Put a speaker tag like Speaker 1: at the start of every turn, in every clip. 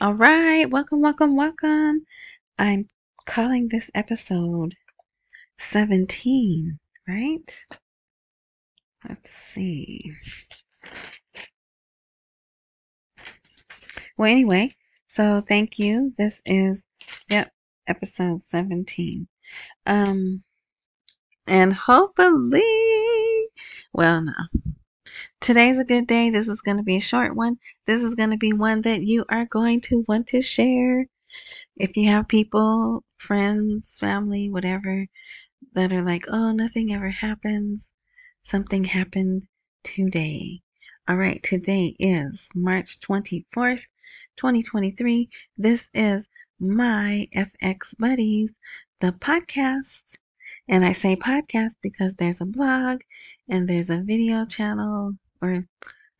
Speaker 1: All right, welcome, welcome, welcome. I'm calling this episode 17, right? Let's see. Well, anyway, so thank you. This is, yep, episode 17. Um, and hopefully, well, no. Today's a good day. This is going to be a short one. This is going to be one that you are going to want to share. If you have people, friends, family, whatever, that are like, oh, nothing ever happens, something happened today. All right, today is March 24th, 2023. This is my FX Buddies, the podcast. And I say podcast because there's a blog and there's a video channel, or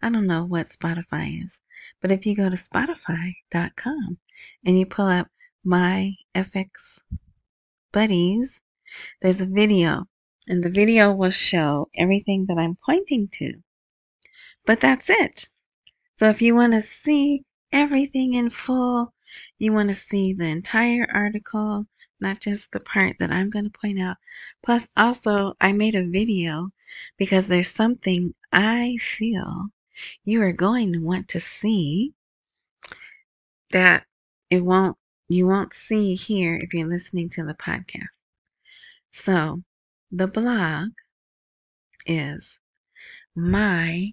Speaker 1: I don't know what Spotify is. But if you go to Spotify.com and you pull up my FX Buddies, there's a video, and the video will show everything that I'm pointing to. But that's it. So if you want to see everything in full, you want to see the entire article, not just the part that I'm going to point out. Plus, also, I made a video because there's something I feel you are going to want to see that it won't you won't see here if you're listening to the podcast. So, the blog is my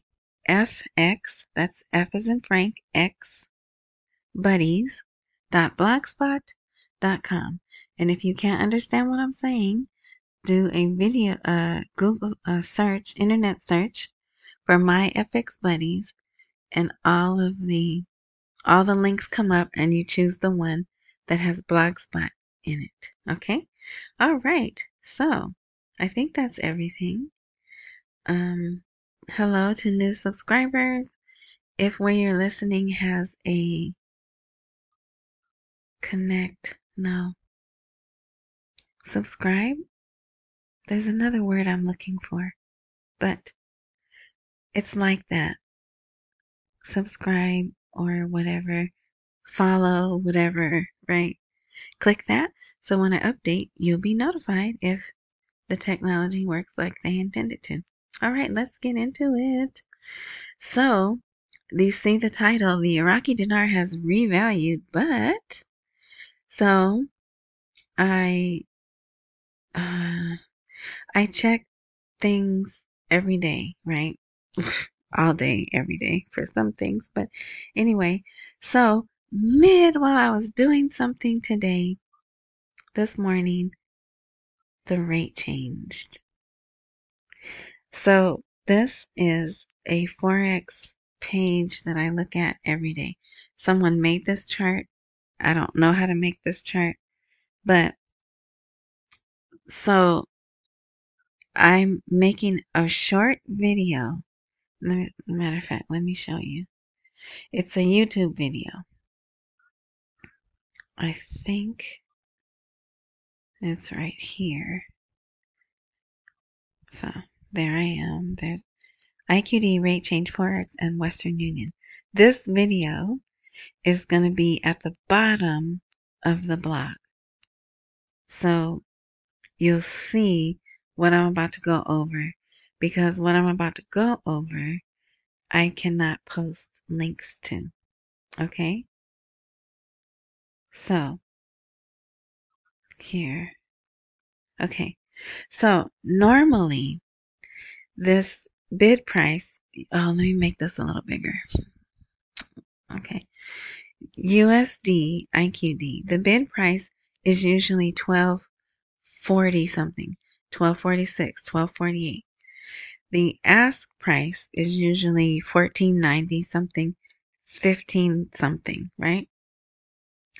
Speaker 1: FX, that's F as in Frank, X, buddies, dot blogspot.com. And if you can't understand what I'm saying, do a video, uh, Google uh, search, internet search for my FX buddies, and all of the all the links come up, and you choose the one that has Blogspot in it. Okay. All right. So I think that's everything. Um, hello to new subscribers. If where you're listening has a connect, no. Subscribe? There's another word I'm looking for, but it's like that. Subscribe or whatever, follow, whatever, right? Click that so when I update, you'll be notified if the technology works like they intended to. All right, let's get into it. So, you see the title, the Iraqi dinar has revalued, but so I uh, I check things every day, right? All day, every day for some things. But anyway, so mid while I was doing something today, this morning, the rate changed. So this is a Forex page that I look at every day. Someone made this chart. I don't know how to make this chart, but so I'm making a short video. Matter of fact, let me show you. It's a YouTube video. I think it's right here. So there I am. There's IQD rate change Forex and Western Union. This video is going to be at the bottom of the block. So you'll see what I'm about to go over because what I'm about to go over, I cannot post links to. Okay? So, here. Okay. So, normally, this bid price, oh, let me make this a little bigger. Okay. USD IQD, the bid price is usually 1240 something, 1246, 1248. The ask price is usually 1490 something, 15 something, right?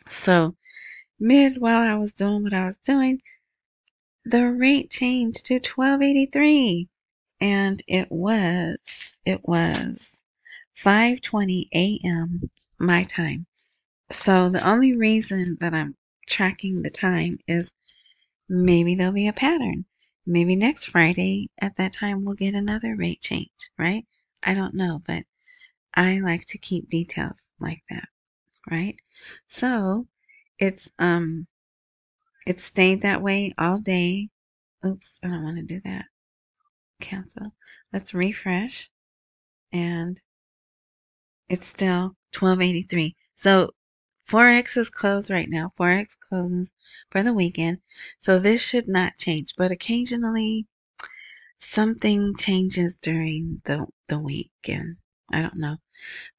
Speaker 1: So, mid while I was doing what I was doing, the rate changed to 1283 and it was it was 5:20 a.m. my time. So the only reason that I'm tracking the time is maybe there'll be a pattern. Maybe next Friday at that time we'll get another rate change, right? I don't know, but I like to keep details like that, right? So it's um it stayed that way all day. Oops, I don't want to do that. Cancel. Let's refresh. And it's still 1283. So Forex is closed right now. Forex closes for the weekend. So this should not change. But occasionally something changes during the, the weekend. I don't know.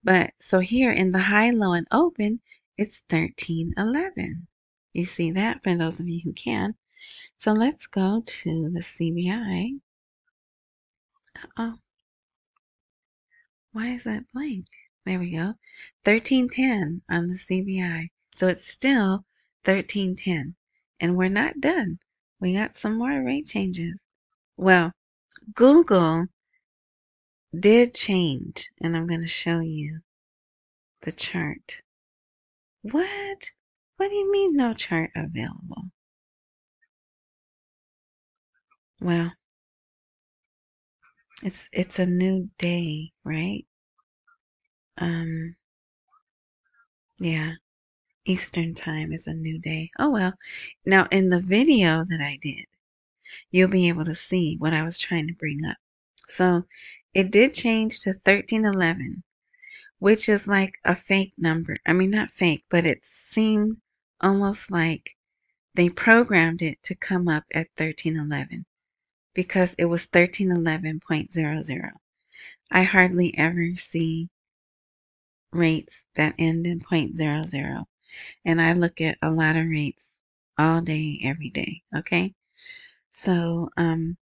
Speaker 1: But so here in the high, low, and open, it's 1311. You see that for those of you who can. So let's go to the CBI. oh Why is that blank? There we go. 1310 on the CBI. So it's still 1310. And we're not done. We got some more rate changes. Well, Google did change, and I'm going to show you the chart. What? What do you mean no chart available? Well, it's it's a new day, right? Um yeah. Eastern time is a new day. Oh well. Now in the video that I did, you'll be able to see what I was trying to bring up. So it did change to 1311, which is like a fake number. I mean, not fake, but it seemed almost like they programmed it to come up at 1311 because it was 1311.00. I hardly ever see rates that end in 0.00 and I look at a lot of rates all day every day, okay? So um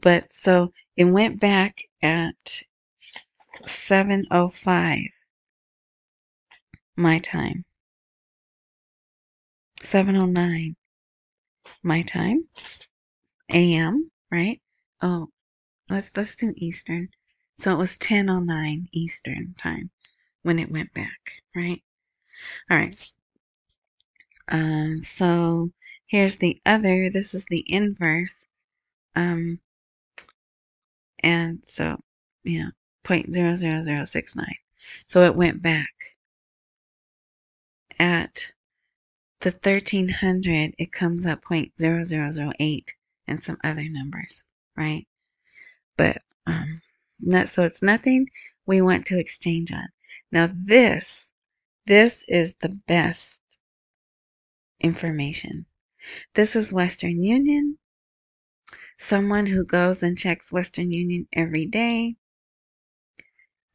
Speaker 1: but so it went back at 705 my time. 709 my time. AM, right? Oh, let's let's do Eastern. So it was 1009 Eastern time when it went back, right? All right. Um, so here's the other. This is the inverse. Um, and so, you know, 0.00069. So it went back. At the 1300, it comes up 0.0008 and some other numbers, right? But, um, not, so it's nothing we want to exchange on. Now this, this is the best information. This is Western Union someone who goes and checks Western Union every day.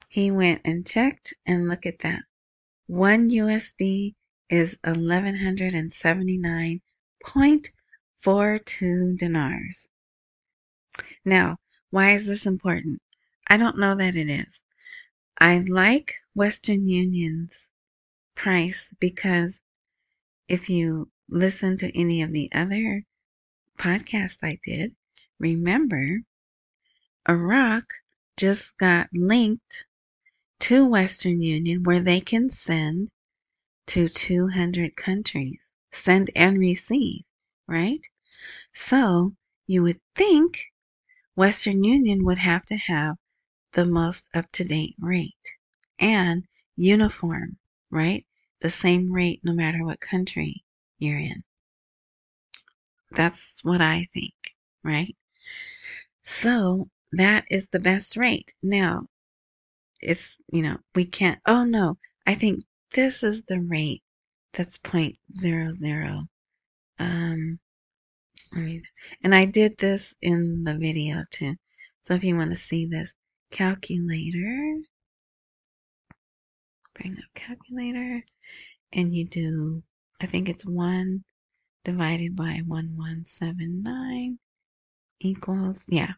Speaker 1: He went and checked and look at that. One USD is 1179.42 dinars. Now, why is this important? I don't know that it is. I like Western Union's price because if you listen to any of the other podcasts I did, Remember, Iraq just got linked to Western Union where they can send to 200 countries, send and receive, right? So you would think Western Union would have to have the most up to date rate and uniform, right? The same rate no matter what country you're in. That's what I think, right? So that is the best rate. Now, it's, you know, we can't, oh no, I think this is the rate that's point zero zero. Um, I mean, and I did this in the video too. So if you want to see this calculator, bring up calculator and you do, I think it's one divided by 1179 equals, yeah,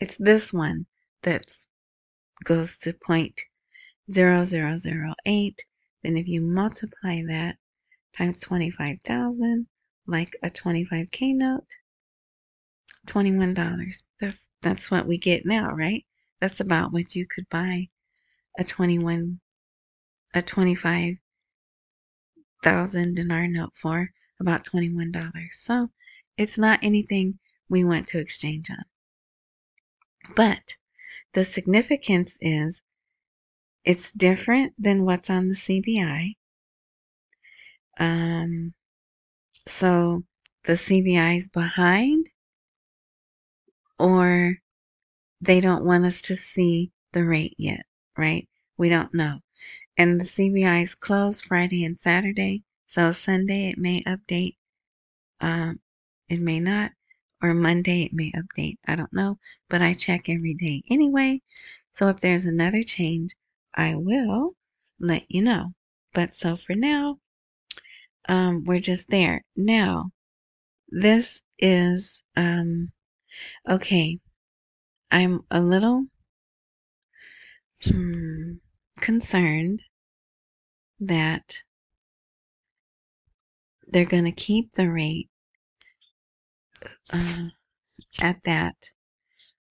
Speaker 1: it's this one that goes to point zero zero zero eight. Then if you multiply that times 25,000, like a 25K note, $21. That's, that's what we get now, right? That's about what you could buy a 21, a 25,000 dinar note for, about $21. So it's not anything we want to exchange on. But the significance is it's different than what's on the CBI. Um, so the CBI is behind, or they don't want us to see the rate yet, right? We don't know. And the CBI is closed Friday and Saturday, so Sunday it may update. Um, it may not, or Monday it may update. I don't know, but I check every day anyway. So if there's another change, I will let you know. But so for now, um, we're just there. Now, this is, um, okay. I'm a little hmm, concerned that they're going to keep the rate uh, at that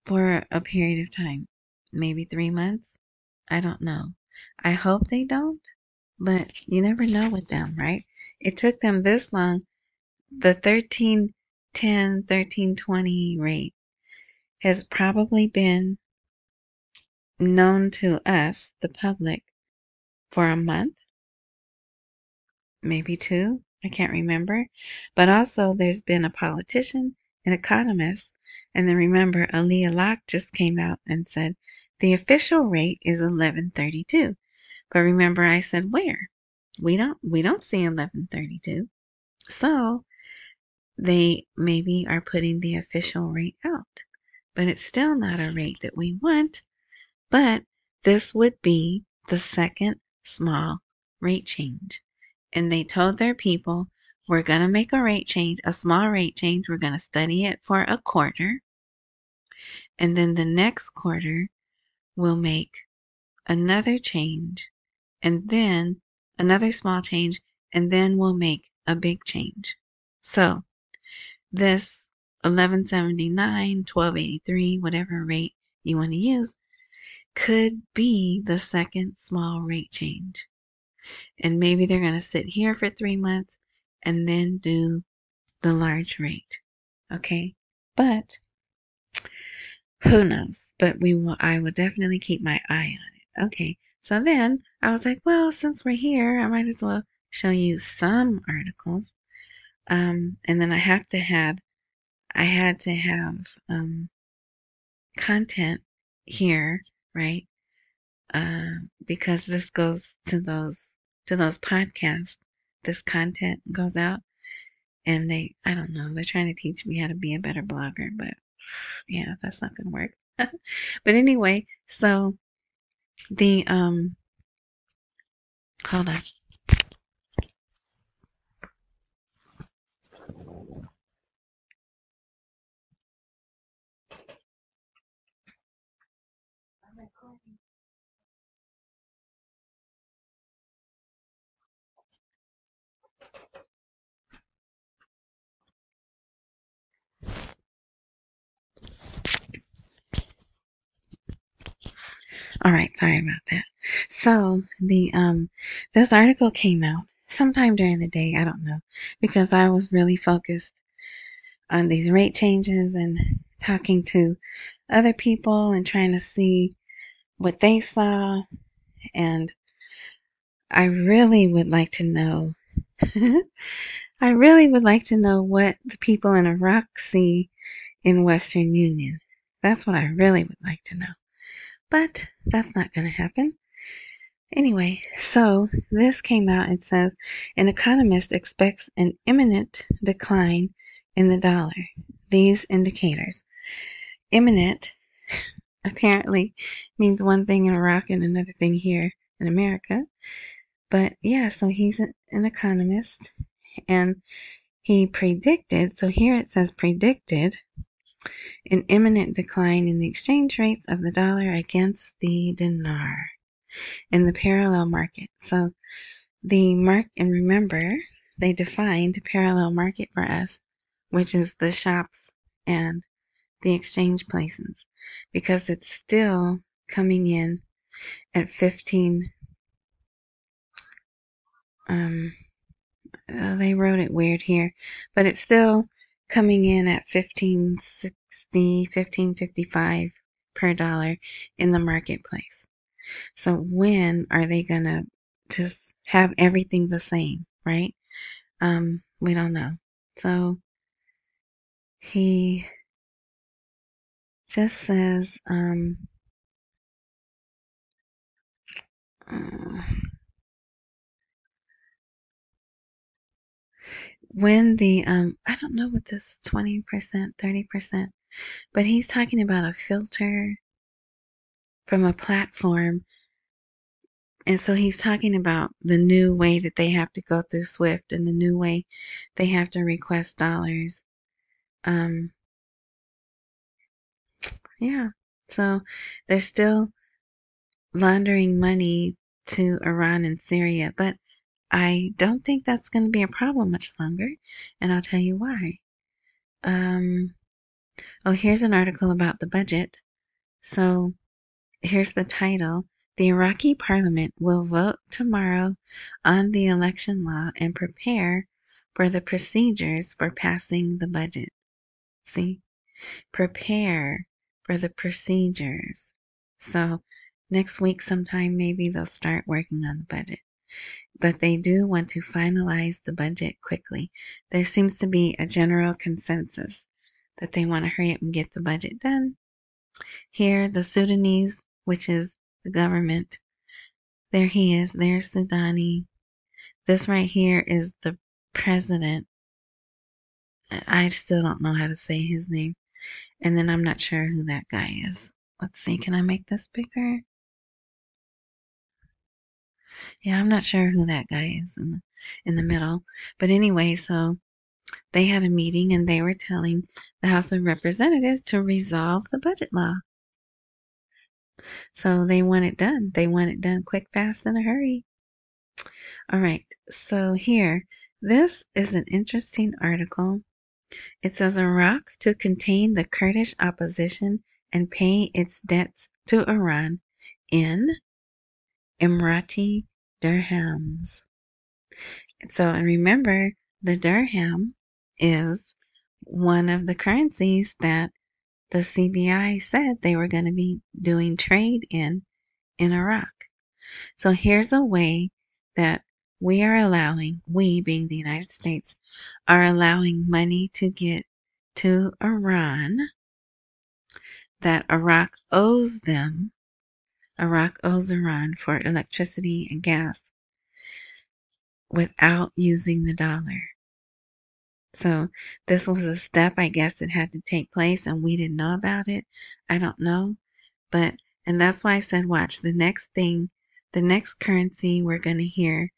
Speaker 1: for a period of time, maybe three months. I don't know. I hope they don't, but you never know with them, right? It took them this long. The 1310, 1320 rate has probably been known to us, the public, for a month, maybe two. I can't remember. But also, there's been a politician, an economist, and then remember, Ali Allaq just came out and said the official rate is 1132. But remember, I said where? We don't we don't see 1132. So they maybe are putting the official rate out, but it's still not a rate that we want. But this would be the second small rate change and they told their people, we're going to make a rate change, a small rate change. We're going to study it for a quarter. And then the next quarter, we'll make another change and then another small change, and then we'll make a big change. So this 1179, 1283, whatever rate you want to use, could be the second small rate change. And maybe they're going to sit here for three months and then do the large rate. Okay. But who knows? But we will, I will definitely keep my eye on it. Okay. So then I was like, well, since we're here, I might as well show you some articles. Um, and then I have to had, I had to have, um, content here, right? Uh, because this goes to those to those podcasts, this content goes out and they, I don't know, they're trying to teach me how to be a better blogger, but yeah, that's not to work. but anyway, so the, um, hold on. All right, sorry about that. So the um this article came out sometime during the day, I don't know, because I was really focused on these rate changes and talking to other people and trying to see what they saw and I really would like to know I really would like to know what the people in Iraq see in Western Union. That's what I really would like to know. But that's not going to happen. Anyway, so this came out and says an economist expects an imminent decline in the dollar. These indicators. Imminent apparently means one thing in Iraq and another thing here in America. But yeah, so he's an economist and he predicted, so here it says predicted an imminent decline in the exchange rates of the dollar against the dinar in the parallel market. So the mark, and remember, they defined parallel market for us, which is the shops and the exchange places, because it's still coming in at 15. Um, they wrote it weird here, but it's still coming in at 1560, 1555 per dollar in the marketplace. So when are they gonna just have everything the same, right? Um, we don't know. So he just says, um, uh, when the um I don't know what this 20%, 30%, but he's talking about a filter from a platform. And so he's talking about the new way that they have to go through Swift and the new way they have to request dollars. Um yeah. So they're still laundering money to Iran and Syria, but I don't think that's going to be a problem much longer, and I'll tell you why. Um, oh, here's an article about the budget. So here's the title. The Iraqi parliament will vote tomorrow on the election law and prepare for the procedures for passing the budget. See? Prepare for the procedures. So next week sometime maybe they'll start working on the budget but they do want to finalize the budget quickly. There seems to be a general consensus that they want to hurry up and get the budget done. Here, the Sudanese, which is the government, there he is. There's Sudani. This right here is the president. I still don't know how to say his name. And then I'm not sure who that guy is. Let's see, can I make this bigger? Yeah, I'm not sure who that guy is in the, in the middle. But anyway, so they had a meeting and they were telling the House of Representatives to resolve the budget law. So they want it done. They want it done quick, fast, in a hurry. All right. So here, this is an interesting article. It says Iraq to contain the Kurdish opposition and pay its debts to Iran in Emirati dirhams. So, and remember, the dirham is one of the currencies that the CBI said they were going to be doing trade in in Iraq. So here's a way that we are allowing, we being the United States, are allowing money to get to Iran that Iraq owes them Iraq owes Iran for electricity and gas without using the dollar. So this was a step I guess that had to take place and we didn't know about it. I don't know. But and that's why I said watch the next thing the next currency we're gonna hear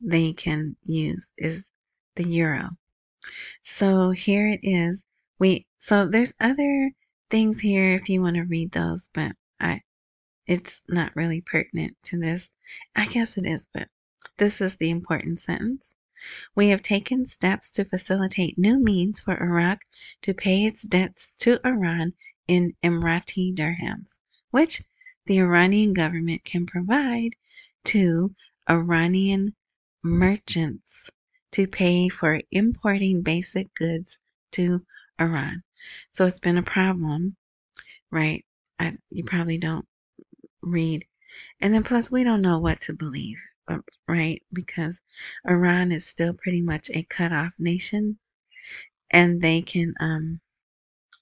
Speaker 1: they can use is the euro. So here it is. We so there's other things here if you want to read those, but I it's not really pertinent to this. I guess it is, but this is the important sentence. We have taken steps to facilitate new means for Iraq to pay its debts to Iran in Emirati dirhams, which the Iranian government can provide to Iranian merchants to pay for importing basic goods to Iran. So it's been a problem, right? I, you probably don't read. And then plus we don't know what to believe, uh, right? Because Iran is still pretty much a cut off nation and they can um,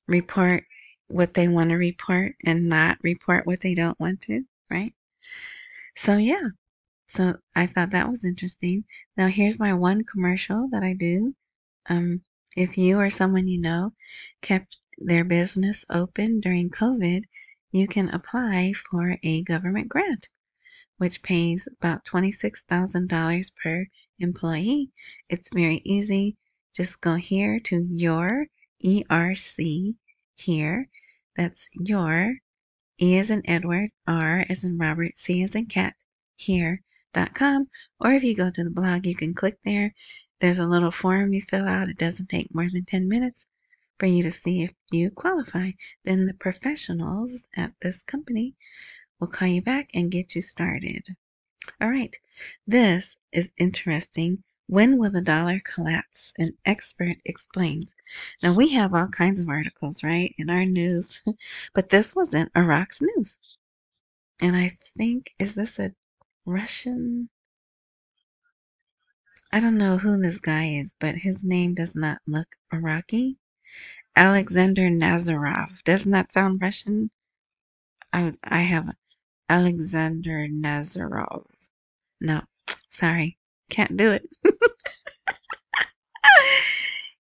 Speaker 1: report what they want to report and not report what they don't want to, right? So yeah. So I thought that was interesting. Now here's my one commercial that I do. Um, if you or someone you know kept their business open during COVID, you can apply for a government grant, which pays about $26,000 per employee. It's very easy. Just go here to your ERC here. That's your E as in Edward, R as in Robert, C as in cat, here.com. Or if you go to the blog, you can click there. There's a little form you fill out. It doesn't take more than 10 minutes for you to see if you qualify. Then the professionals at this company will call you back and get you started. All right, this is interesting. When will the dollar collapse? An expert explains. Now, we have all kinds of articles, right, in our news, but this was in Iraq's news. and I think, is this a Russian? I don't know who this guy is, but his name does not look Iraqi. Alexander Nazarov. Doesn't that sound Russian? I I have Alexander Nazarov. No, sorry, can't do it.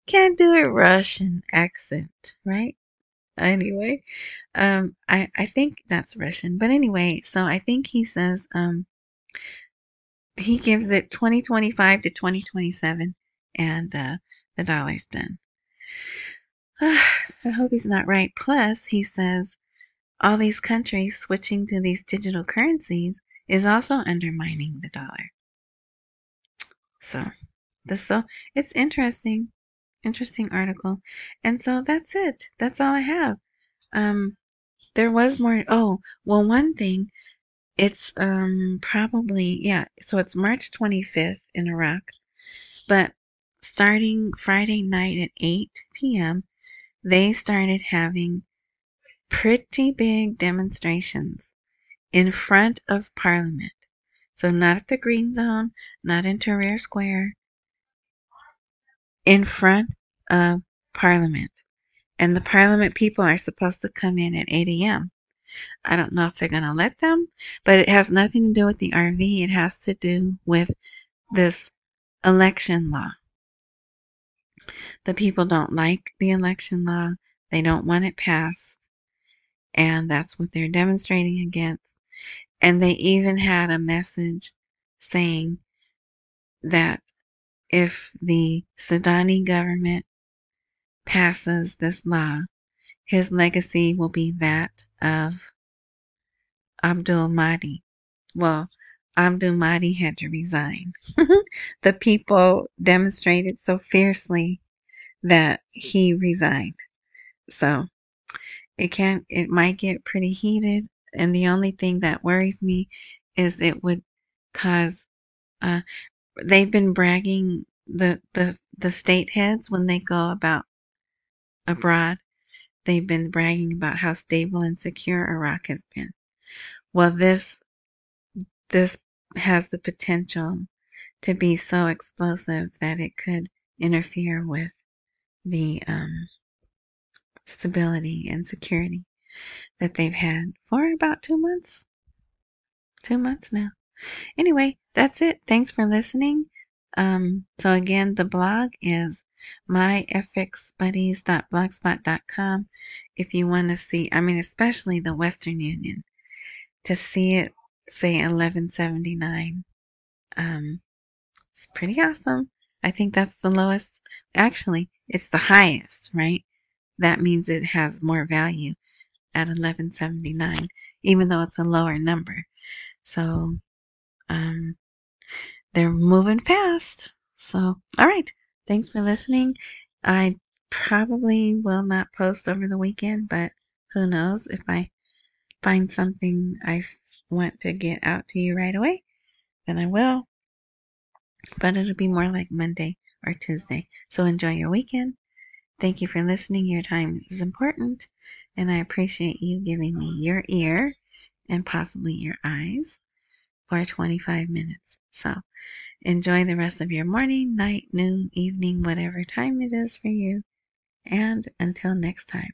Speaker 1: can't do it Russian accent, right? Anyway, um, I I think that's Russian, but anyway, so I think he says um he gives it 2025 to 2027, and uh, the dollar's done. I hope he's not right. Plus, he says all these countries switching to these digital currencies is also undermining the dollar. So, this so it's interesting, interesting article, and so that's it. That's all I have. Um, there was more. Oh, well, one thing. It's um probably yeah. So it's March 25th in Iraq, but starting Friday night at 8 p.m they started having pretty big demonstrations in front of Parliament. So, not at the Green Zone, not in Tahrir Square, in front of Parliament. And the Parliament people are supposed to come in at 8 a.m. I don't know if they're going to let them, but it has nothing to do with the RV. It has to do with this election law. The people don't like the election law. They don't want it passed. And that's what they're demonstrating against. And they even had a message saying that if the Sudani government passes this law, his legacy will be that of Abdul Mahdi. Well, Abdul Mahdi had to resign. the people demonstrated so fiercely that he resigned. So it can it might get pretty heated and the only thing that worries me is it would cause uh they've been bragging the the the state heads when they go about abroad they've been bragging about how stable and secure Iraq has been. Well this this has the potential to be so explosive that it could interfere with the um, stability and security that they've had for about two months. Two months now. Anyway, that's it. Thanks for listening. Um, so again, the blog is myfxbuddies.blogspot.com if you want to see, I mean, especially the Western Union, to see it say 1179. Um, it's pretty awesome. I think that's the lowest. Actually, it's the highest, right? That means it has more value at 1179, even though it's a lower number. So, um, they're moving fast. So, all right. Thanks for listening. I probably will not post over the weekend, but who knows if I find something I want to get out to you right away, then I will. But it'll be more like Monday or Tuesday. So enjoy your weekend. Thank you for listening. Your time is important, and I appreciate you giving me your ear and possibly your eyes for 25 minutes. So enjoy the rest of your morning, night, noon, evening, whatever time it is for you. And until next time.